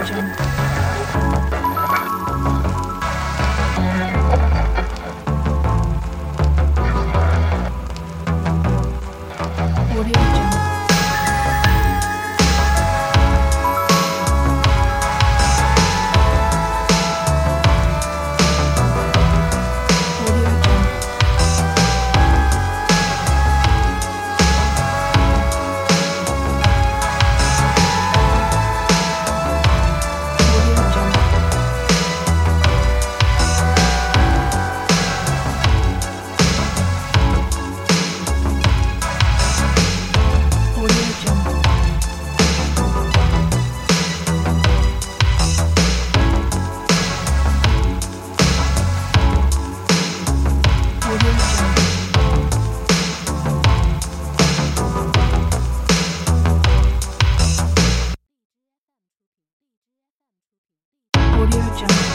不 jungle.